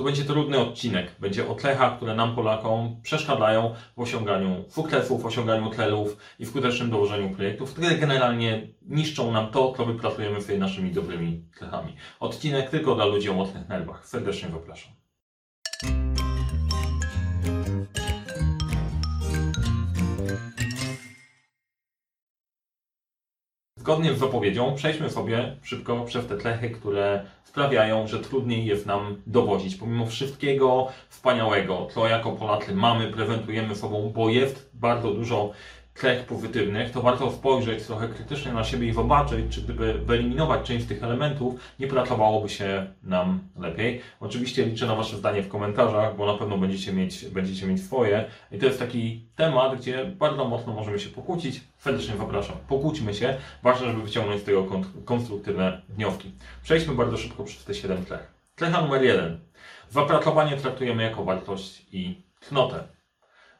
To będzie trudny odcinek. Będzie o tlechach, które nam Polakom przeszkadzają w osiąganiu fuklefów, w osiąganiu tlelów i w skutecznym dołożeniu projektów, które generalnie niszczą nam to, co wypracujemy sobie naszymi dobrymi tlechami. Odcinek tylko dla ludzi o mocnych nerwach. Serdecznie zapraszam. Zgodnie z zapowiedzią przejdźmy sobie szybko przez te tlechy, które sprawiają, że trudniej jest nam dowozić. Pomimo wszystkiego wspaniałego, co jako Polacy mamy, prezentujemy sobą, bo jest bardzo dużo tlech pozytywnych, to warto spojrzeć trochę krytycznie na siebie i zobaczyć, czy gdyby wyeliminować część z tych elementów, nie pracowałoby się nam lepiej. Oczywiście liczę na Wasze zdanie w komentarzach, bo na pewno będziecie mieć, będziecie mieć swoje. I to jest taki temat, gdzie bardzo mocno możemy się pokłócić. Serdecznie zapraszam. Pokłóćmy się. Ważne, żeby wyciągnąć z tego konstruktywne wnioski. Przejdźmy bardzo szybko przez te 7 tlech. Tlecha numer 1. Zapracowanie traktujemy jako wartość i cnotę.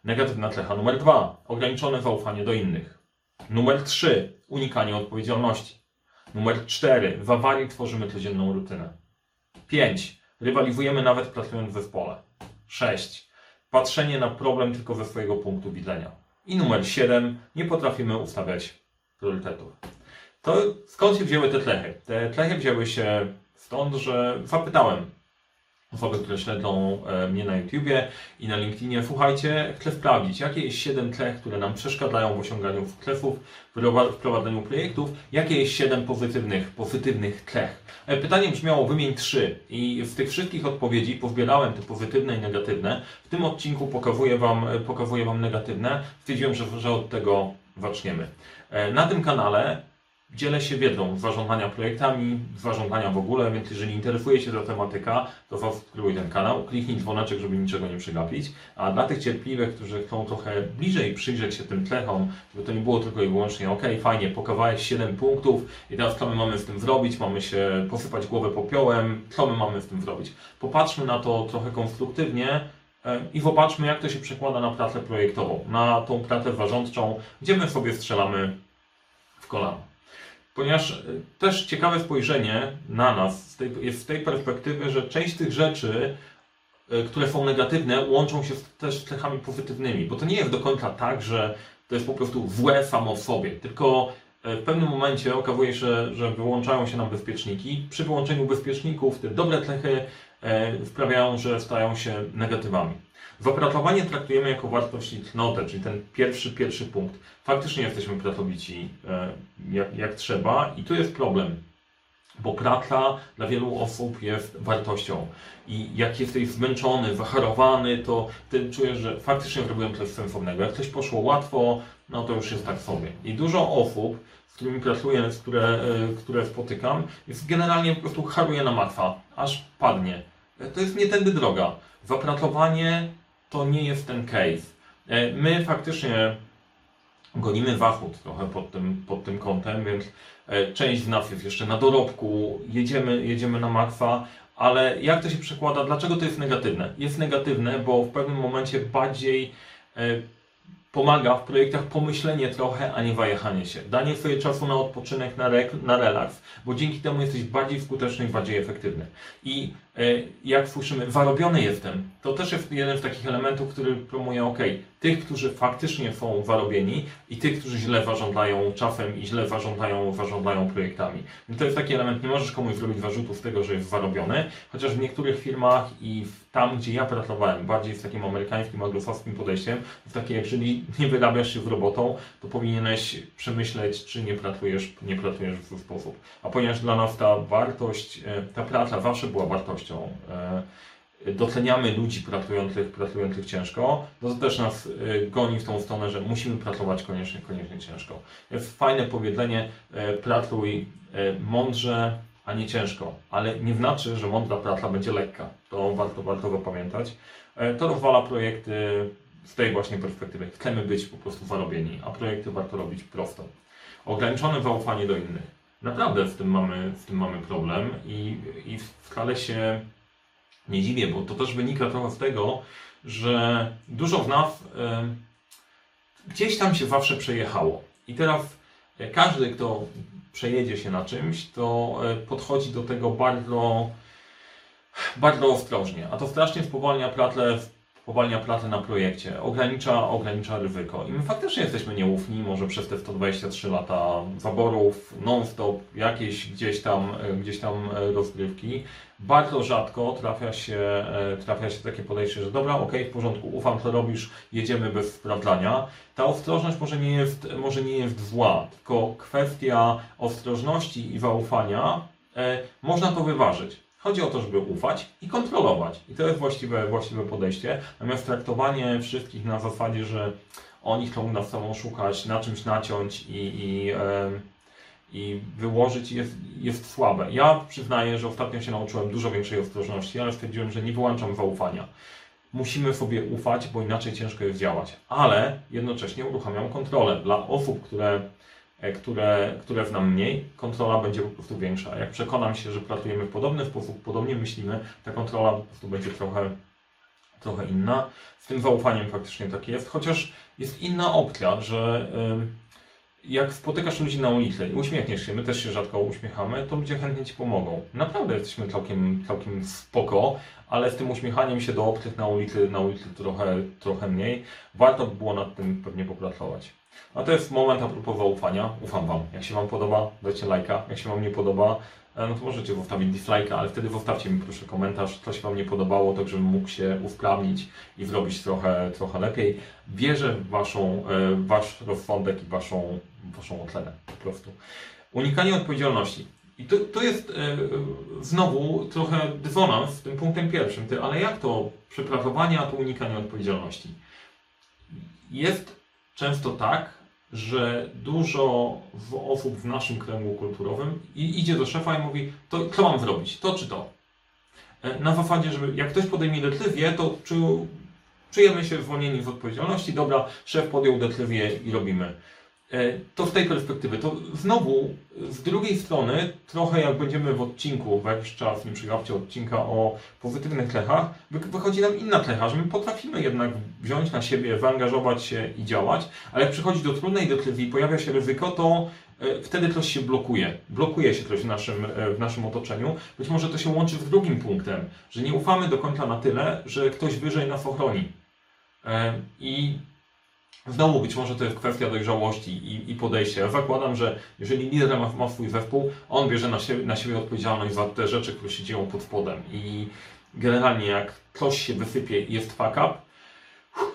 Negatywna cecha numer 2. Ograniczone zaufanie do innych. Numer 3. Unikanie odpowiedzialności. Numer 4. W awarii tworzymy codzienną rutynę. 5. Rywalizujemy nawet pracując w zespole. 6. Patrzenie na problem tylko ze swojego punktu widzenia. I numer 7. Nie potrafimy ustawiać priorytetów. To skąd się wzięły te tlechy? Te tlechy wzięły się stąd, że zapytałem osoby, które śledzą e, mnie na YouTubie i na LinkedInie, słuchajcie, chcę sprawdzić, jakie jest 7 tlech, które nam przeszkadzają w osiąganiu klefów, w prowadzeniu projektów, jakie jest 7 pozytywnych, pozytywnych tlech. E, pytanie brzmiało, wymień 3 i z tych wszystkich odpowiedzi pozbierałem te pozytywne i negatywne. W tym odcinku pokazuję Wam, e, pokazuję wam negatywne. Stwierdziłem, że, że od tego zaczniemy. Na tym kanale dzielę się wiedzą z zarządzania projektami, z zarządzania w ogóle, więc jeżeli interesuje się ta tematyka, to zasubskrybuj ten kanał, kliknij dzwoneczek, żeby niczego nie przegapić. A dla tych cierpliwych, którzy chcą trochę bliżej przyjrzeć się tym tlechom, żeby to nie było tylko i wyłącznie ok, fajnie, pokawałeś 7 punktów i teraz co my mamy z tym zrobić? Mamy się posypać głowę popiołem, co my mamy z tym zrobić? Popatrzmy na to trochę konstruktywnie, e, i zobaczmy, jak to się przekłada na pracę projektową, na tą pracę zarządczą, gdzie my sobie strzelamy w kolano. Ponieważ e, też ciekawe spojrzenie na nas jest z tej perspektywy, że część tych rzeczy, e, które są negatywne, łączą się też z cechami pozytywnymi. Bo to nie jest do końca tak, że to jest po prostu złe samo w sobie, tylko e, w pewnym momencie okazuje się, że wyłączają się nam bezpieczniki. Przy wyłączeniu bezpieczników te dobre cechy sprawiają, że stają się negatywami. Wypracowanie traktujemy jako wartość i cnotę, czyli ten pierwszy, pierwszy punkt. Faktycznie jesteśmy pracowici e, jak, jak trzeba i tu jest problem, bo praca dla wielu osób jest wartością. I jak jesteś zmęczony, zacharowany, to ty czujesz, że faktycznie zrobiłem coś sensownego. Jak coś poszło łatwo, no to już jest tak sobie. I dużo osób, z którymi pracuję, z które, e, które spotykam, jest generalnie po prostu haruje na matwa, aż padnie. E, to jest nie tędy droga. Zapracowanie to nie jest ten case. E, my faktycznie gonimy zachód trochę pod tym, pod tym kątem, więc e, część z nas jest jeszcze na dorobku, jedziemy, jedziemy na makwa, ale jak to się przekłada, dlaczego to jest negatywne? Jest negatywne, bo w pewnym momencie bardziej e, pomaga w projektach pomyślenie trochę, a nie wajechanie się. Danie sobie czasu na odpoczynek, na, na relaks, bo dzięki temu jesteś bardziej skuteczny i bardziej efektywny. I jak słyszymy, zarobiony jestem, to też jest jeden z takich elementów, który promuje, ok, tych, którzy faktycznie są zarobieni i tych, którzy źle zarządzają czasem i źle zarządzają, zarządzają projektami. I to jest taki element, nie możesz komuś zrobić zarzutu z tego, że jest zarobiony, chociaż w niektórych firmach i tam, gdzie ja pracowałem, bardziej z takim amerykańskim, anglosaskim podejściem, w takie, jeżeli nie wyrabiasz się w robotą, to powinieneś przemyśleć, czy nie pracujesz, nie pracujesz w ten sposób. A ponieważ dla nas ta wartość, e, ta praca zawsze była wartością, e, doceniamy ludzi pracujących, pracujących ciężko, no to też nas e, goni w tą stronę, że musimy pracować koniecznie, koniecznie ciężko. Jest fajne powiedzenie, e, pracuj mądrze, a nie ciężko, ale nie znaczy, że mądra praca będzie lekka. To warto, warto pamiętać. To rozwala projekty z tej właśnie perspektywy. Chcemy być po prostu zarobieni, a projekty warto robić prosto. Ograniczone zaufanie do innych. Naprawdę z tym mamy, z tym mamy problem i, i wcale się nie dziwię, bo to też wynika trochę z tego, że dużo z nas gdzieś tam się zawsze przejechało. I teraz y, każdy, kto przejedzie się na czymś, to y, podchodzi do tego bardzo bardzo ostrożnie, a to strasznie spowalnia pracę, spowalnia pracę na projekcie, ogranicza, ogranicza ryzyko. I my faktycznie jesteśmy nieufni, może przez te 123 lata zaborów, non-stop, jakieś gdzieś tam, gdzieś tam rozgrywki. Bardzo rzadko trafia się, e, trafia się takie podejście, że dobra, ok, w porządku, ufam co robisz, jedziemy bez sprawdzania. Ta ostrożność może nie jest, może nie jest zła, tylko kwestia ostrożności i zaufania e, można to wyważyć. Chodzi o to, żeby ufać i kontrolować. I to jest właściwe, właściwe podejście. Natomiast traktowanie wszystkich na zasadzie, że oni chcą nas samą szukać, na czymś naciąć i, i, i wyłożyć jest, jest słabe. Ja przyznaję, że ostatnio się nauczyłem dużo większej ostrożności, ale stwierdziłem, że nie wyłączam zaufania. Musimy sobie ufać, bo inaczej ciężko jest działać. Ale jednocześnie uruchamiam kontrolę dla osób, które które, które znam mniej, kontrola będzie po prostu większa. Jak przekonam się, że pracujemy w podobny sposób, podobnie myślimy, ta kontrola po prostu będzie trochę, trochę inna. Z tym zaufaniem faktycznie tak jest, chociaż jest inna opcja, że jak spotykasz ludzi na ulicy i uśmiechniesz się, my też się rzadko uśmiechamy, to ludzie chętnie Ci pomogą. Naprawdę jesteśmy całkiem, całkiem spoko, ale z tym uśmiechaniem się do obcych na ulicy, na ulicy trochę, trochę mniej. Warto by było nad tym pewnie popracować. A to jest moment a propos zaufania. Ufam Wam. Jak się Wam podoba, dajcie lajka. Jak się Wam nie podoba, e, no to możecie zostawić dislike'a, ale wtedy zostawcie mi proszę komentarz, co się Wam nie podobało, tak żebym mógł się usprawnić i zrobić trochę, trochę lepiej. Wierzę w waszą, e, Wasz rozsądek i Waszą, waszą ocenę po prostu. Unikanie odpowiedzialności. I to, to jest e, znowu trochę dysonans z tym punktem pierwszym. Ty, ale jak to przepracowanie, a to unikanie odpowiedzialności? Jest często tak, że dużo osób w naszym kręgu kulturowym idzie do szefa i mówi, to co mam zrobić, to czy to. E, na zasadzie, żeby jak ktoś podejmie decyzję, to czujemy się zwolnieni z odpowiedzialności, dobra, szef podjął decyzję i robimy. E, to z tej perspektywy, to znowu z drugiej strony, trochę jak będziemy w odcinku, w jakiś czas, nie przegapcie odcinka o pozytywnych cechach, wychodzi nam inna cecha, że my potrafimy jednak wziąć na siebie, zaangażować się i działać, ale jak przychodzi do trudnej decyzji, pojawia się ryzyko, to e, wtedy coś się blokuje. Blokuje się coś w naszym, e, w naszym otoczeniu. Być może to się łączy z drugim punktem, że nie ufamy do końca na tyle, że ktoś wyżej nas ochroni. I Znowu być może to jest kwestia dojrzałości i, i podejścia. Ja zakładam, że jeżeli lider ma, ma swój zespół, on bierze na siebie, na siebie odpowiedzialność za te rzeczy, które się dzieją pod spodem. I generalnie jak coś się wysypie i jest fuck up,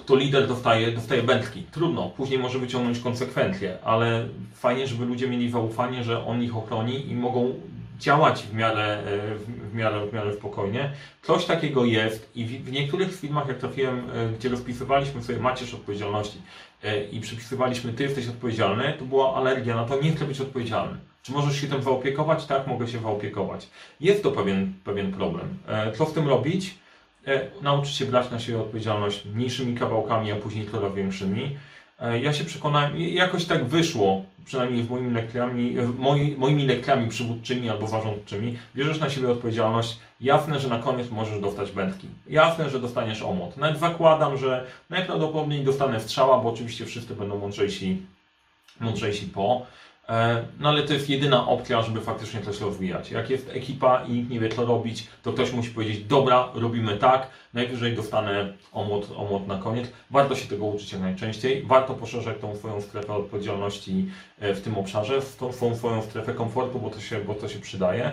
to lider dostaje, dostaje bętki. Trudno, później może wyciągnąć konsekwencje, ale fajnie, żeby ludzie mieli zaufanie, że on ich ochroni i mogą działać w miarę, e, w miarę, w miarę spokojnie. Coś takiego jest i w, niektórych filmach, jak trafiłem, e, gdzie rozpisywaliśmy sobie macierz odpowiedzialności e, i przypisywaliśmy, ty jesteś odpowiedzialny, to była alergia na to, nie chcę być odpowiedzialny. Czy możesz się tym zaopiekować? Tak, mogę się zaopiekować. Jest to pewien, pewien problem. Co z tym robić? Nauczyć się brać na siebie odpowiedzialność mniejszymi kawałkami, a później coraz większymi. Ja się przekonałem, jakoś tak wyszło, przynajmniej w moimi lekcjami, moi, moimi lekcjami przywódczymi albo zarządczymi, bierzesz na siebie odpowiedzialność, jasne, że na koniec możesz dostać bętki. Jasne, że dostaniesz omot. Nawet zakładam, że najprawdopodobniej dostanę strzała, bo oczywiście wszyscy będą mądrzejsi, mądrzejsi po. E, no ale to jest jedyna opcja, żeby faktycznie coś rozwijać. Jak jest ekipa i nikt nie wie co robić, to ktoś musi powiedzieć, dobra, robimy tak, najwyżej dostanę omot, omot na koniec. Warto się tego uczyć jak najczęściej. Warto poszerzać tą swoją strefę odpowiedzialności e, w tym obszarze, tą, swoją strefę komfortu, bo to się, bo to się przydaje.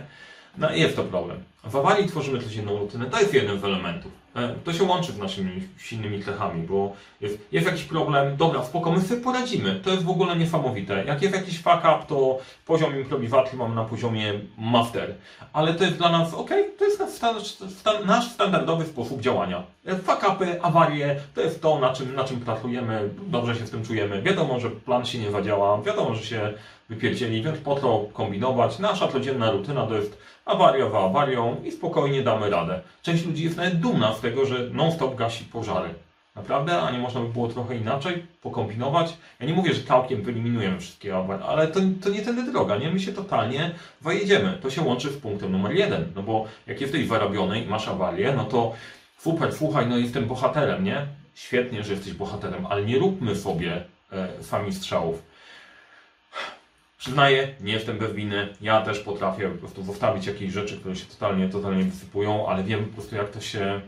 No jest to problem. W awarii tworzymy codzienną rutynę. To jest jeden z elementów. E, to się łączy z naszymi silnymi cechami, bo jest, jest jakiś problem, dobra, spoko, my sobie poradzimy. To jest w ogóle niesamowite. Jak jest jakiś fuck up, to poziom improwizacji mamy na poziomie master. Ale to jest dla nas, ok, to jest nasz, stan, nasz standardowy sposób działania. E, fuck upy, awarie, to jest to, na czym, na czym pracujemy, dobrze się z tym czujemy. Wiadomo, że plan się nie zadziała, wiadomo, że się wypierdzieli, więc po to kombinować. Nasza codzienna rutyna to jest awaria za awarią i spokojnie damy radę. Część ludzi jest nawet dumna z tego, że non-stop gasi pożary. Naprawdę? A nie można by było trochę inaczej pokombinować? Ja nie mówię, że całkiem wyeliminujemy wszystkie awarie, ale to, to nie tędy droga, nie? My się totalnie wajedziemy. To się łączy z punktem numer jeden, no bo jak jesteś zarobiony i masz awarię, no to super, słuchaj, no jestem bohaterem, nie? Świetnie, że jesteś bohaterem, ale nie róbmy sobie e, sami strzałów Przyznaję, nie jestem bez winy. Ja też potrafię po prostu zostawić jakieś rzeczy, które się totalnie, totalnie wysypują, ale wiem po prostu jak to się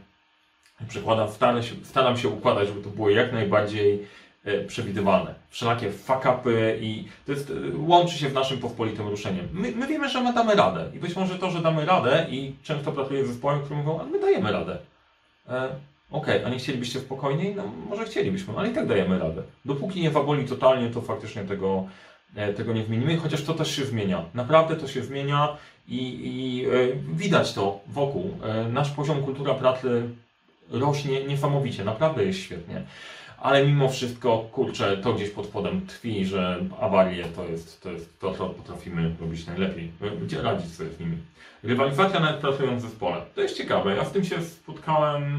przekłada. Staram się, staram się układać, żeby to było jak najbardziej e, przewidywalne. Wszelakie fuck-upy i to jest, e, łączy się w naszym pospolitym ruszeniem. My, my wiemy, że my damy radę i być może to, że damy radę i często pracuję z zespołem, który mówią, ale my dajemy radę. E, Okej, okay, a nie chcielibyście spokojniej? No może chcielibyśmy, ale i tak dajemy radę. Dopóki nie waboli totalnie, to faktycznie tego, tego nie zmienimy, chociaż to też się zmienia. Naprawdę to się zmienia i, i e, widać to wokół. E, nasz poziom kultura pracy rośnie niesamowicie, naprawdę jest świetnie. Ale mimo wszystko, kurczę, to gdzieś pod spodem tkwi, że awarie to jest to, jest to co potrafimy robić najlepiej. Radzić sobie z nimi. Rywalizacja nawet pracując w zespole. To jest ciekawe. Ja z tym się spotkałem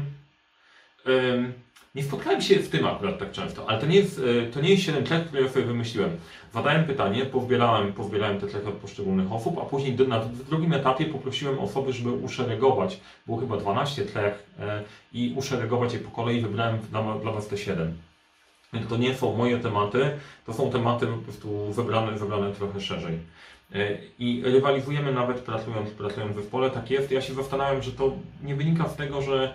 nie spotkałem się w tym akurat tak często, ale to nie jest, e, to nie jest 7 cech, które ja sobie wymyśliłem. Zadałem pytanie, pozbierałem, pozbierałem te cechy od poszczególnych osób, a później do, na drugim etapie poprosiłem osoby, żeby uszeregować, było chyba 12 cech e, i uszeregować je po kolei, wybrałem dla, dla Was te 7. Więc to nie są moje tematy, to są tematy po prostu wybrane, wybrane trochę szerzej. E, I rywalizujemy nawet pracując, pracując w zespole, tak jest. Ja się zastanawiam, że to nie wynika z tego, że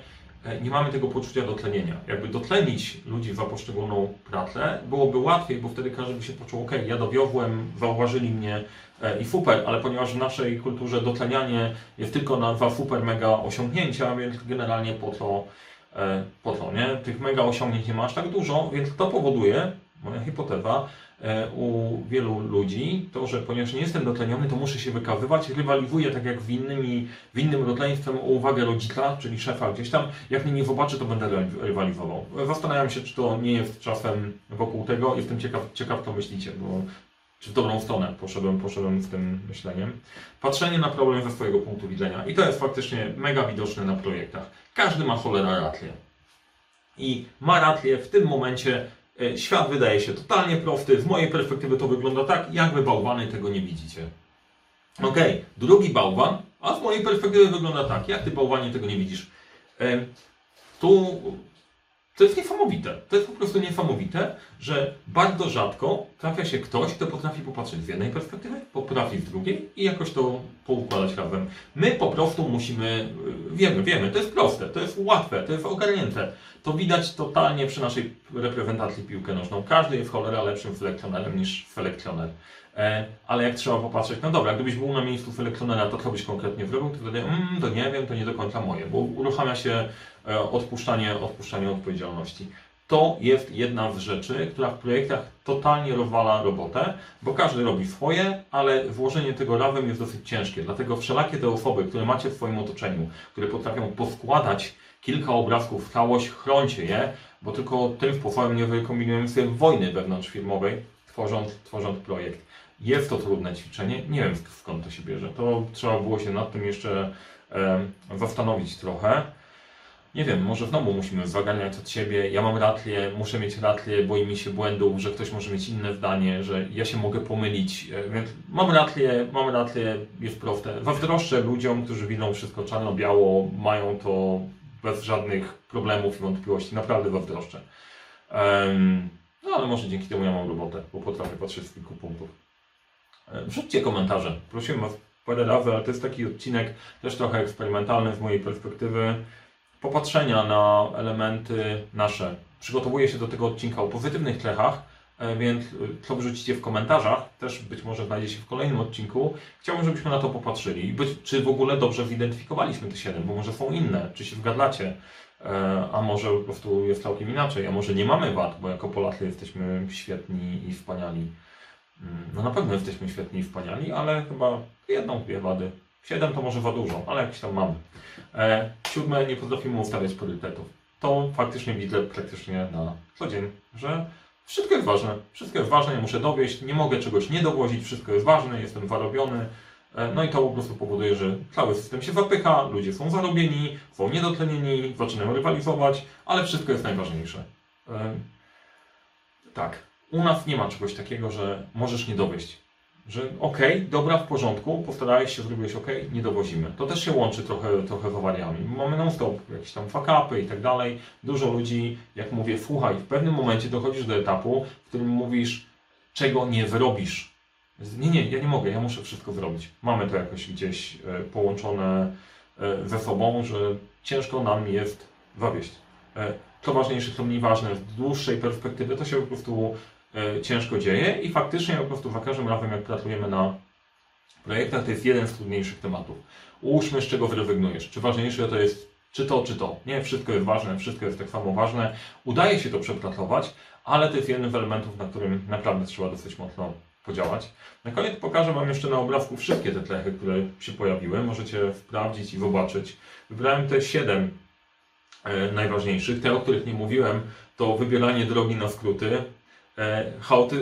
nie mamy tego poczucia dotlenienia. Jakby dotlenić ludzi za poszczególną pracę byłoby łatwiej, bo wtedy każdy by się poczuł, ok, ja dowiozłem, zauważyli mnie e, i super, ale ponieważ w naszej kulturze dotlenianie jest tylko na dwa super mega osiągnięcia, więc generalnie po to, e, po to, nie? Tych mega osiągnięć nie masz tak dużo, więc to powoduje, moja hipoteza, E, u wielu ludzi, to, że ponieważ nie jestem dotleniony, to muszę się wykazywać, rywalizuję tak jak w, innymi, w innym rodzeństwem o uwagę rodzica, czyli szefa gdzieś tam, jak mnie nie zobaczy, to będę rywalizował. Zastanawiam się, czy to nie jest czasem wokół tego, jestem ciekaw, ciekaw co myślicie, bo czy w dobrą stronę poszedłem, poszedłem z tym myśleniem. Patrzenie na problem ze swojego punktu widzenia. I to jest faktycznie mega widoczne na projektach. Każdy ma cholera rację. I ma rację w tym momencie E, świat wydaje się totalnie prosty. Z mojej perspektywy to wygląda tak, jak wy bałwany tego nie widzicie. Ok, drugi bałwan, a z mojej perspektywy wygląda tak, jak ty bałwanie tego nie widzisz. E, tu to jest niesamowite. To jest po prostu niesamowite, że bardzo rzadko trafia się ktoś, kto potrafi popatrzeć z jednej perspektywy, potrafi z drugiej i jakoś to poukładać razem. My po prostu musimy, wiemy, wiemy, to jest proste, to jest łatwe, to jest ogarnięte. To widać totalnie przy naszej reprezentacji piłkę nożną. Każdy jest cholera lepszym selekcjonerem niż selekcjoner. E, ale jak trzeba popatrzeć, no dobra, gdybyś był na miejscu selekcjonera, to co byś konkretnie zrobił, to wtedy, mm, to nie wiem, to nie do końca moje, bo uruchamia się e, odpuszczanie, odpuszczanie odpowiedzialności. To jest jedna z rzeczy, która w projektach totalnie rozwala robotę, bo każdy robi swoje, ale włożenie tego razem jest dosyć ciężkie. Dlatego wszelakie te osoby, które macie w swoim otoczeniu, które potrafią poskładać kilka obrazków w całość, chroncie je, bo tylko tym sposobem nie wykombinujemy sobie wojny wewnątrzfirmowej, tworząc, tworząc projekt. Jest to trudne ćwiczenie, nie wiem skąd to się bierze. To trzeba było się nad tym jeszcze e, zastanowić trochę. Nie wiem, może znowu musimy zaganiać od siebie. Ja mam rację, muszę mieć rację, boi mi się błędów, że ktoś może mieć inne zdanie, że ja się mogę pomylić. E, więc mam rację, mam rację, jest proste. Zazdroszczę ludziom, którzy widzą wszystko czarno-biało, mają to bez żadnych problemów i wątpliwości. Naprawdę zazdroszczę. Um, no ale może dzięki temu ja mam robotę, bo potrafię patrzeć z kilku punktów. E, wrzućcie komentarze. Prosiłem Was parę razy, ale to jest taki odcinek też trochę eksperymentalny z mojej perspektywy. Popatrzenia na elementy nasze. Przygotowuję się do tego odcinka o pozytywnych cechach, e, więc co wrzucicie w komentarzach, też być może znajdzie się w kolejnym odcinku. Chciałbym, żebyśmy na to popatrzyli i być, czy w ogóle dobrze zidentyfikowaliśmy te 7, bo może są inne, czy się zgadzacie, e, a może po prostu jest całkiem inaczej, a może nie mamy wad, bo jako Polacy jesteśmy świetni i wspaniali. Mm, no na pewno jesteśmy świetni i wspaniali, ale chyba jedną, dwie wady. Siedem to może za dużo, ale jakieś tam mamy. E, siódme, nie potrafimy ustawiać priorytetów. To faktycznie widzę praktycznie na co dzień, że wszystko jest ważne. Wszystko jest ważne, ja muszę dowieść, nie mogę czegoś nie dowozić, wszystko jest ważne, jestem zarobiony. E, no i to po prostu powoduje, że cały system się zapycha, ludzie są zarobieni, są niedotlenieni, zaczynają rywalizować, ale wszystko jest najważniejsze. E, tak, u nas nie ma czegoś takiego, że możesz nie dowieść. Że okej, okay, dobra, w porządku, postarałeś się, zrobiłeś ok, nie dowozimy. To też się łączy trochę, trochę z awariami. Mamy non-stop jakieś tam fakapy i tak dalej. Dużo ludzi, jak mówię, słuchaj, w pewnym momencie dochodzisz do etapu, w którym mówisz, czego nie wyrobisz. Z- Nie, nie, ja nie mogę, ja muszę wszystko zrobić. Mamy to jakoś gdzieś e, połączone e, ze sobą, że ciężko nam jest zawieść. E, To ważniejsze, to mniej ważne. W dłuższej perspektywie to się po prostu e, ciężko dzieje i faktycznie po prostu za każdym razem, jak pracujemy na projektach, to jest jeden z trudniejszych tematów. Ułóżmy, z czego zrezygnujesz. Czy ważniejsze to jest czy to, czy to. Nie, wszystko jest ważne, wszystko jest tak samo ważne. Udaje się to przepracować, ale to jest jeden z elementów, na którym naprawdę trzeba dosyć mocno podziałać. Na koniec pokażę Wam jeszcze na obrazku wszystkie te tlechy, które się pojawiły. Możecie sprawdzić i zobaczyć. Wybrałem te siedem e, najważniejszych. Te, o których nie mówiłem, to wybieranie drogi na skróty, e,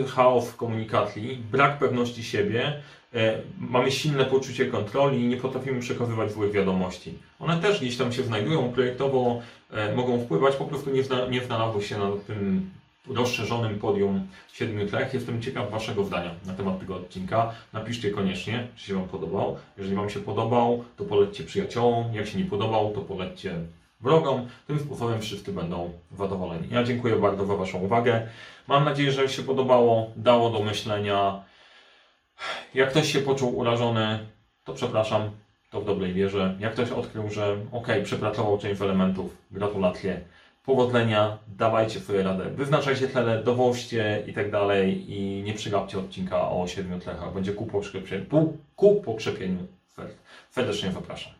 chaos w komunikacji, brak pewności siebie, e, mamy silne poczucie kontroli i nie potrafimy przekazywać złych wiadomości. One też gdzieś tam się znajdują, projektowo e, mogą wpływać, po prostu nie, zna, nie znalazły się na tym rozszerzonym podium siedmiu tlech. Jestem ciekaw Waszego zdania na temat tego odcinka. Napiszcie koniecznie, czy się Wam podobał. Jeżeli Wam się podobał, to polećcie przyjaciołom. Jak się nie podobał, to polećcie wrogom. Tym sposobem wszyscy będą zadowoleni. Ja dziękuję bardzo za Waszą uwagę. Mam nadzieję, że się podobało, dało do myślenia. Jak ktoś się poczuł urażony, to przepraszam, to w dobrej wierze. Jak ktoś odkrył, że ok, przepracował część elementów, gratulacje. Powodzenia, dawajcie sobie radę, wyznaczajcie tlele, dowoźcie i tak dalej i nie przegapcie odcinka o siedmiu tlechach. Będzie ku pokrzepieniu, ku pokrzepieniu. Serdecznie zapraszam.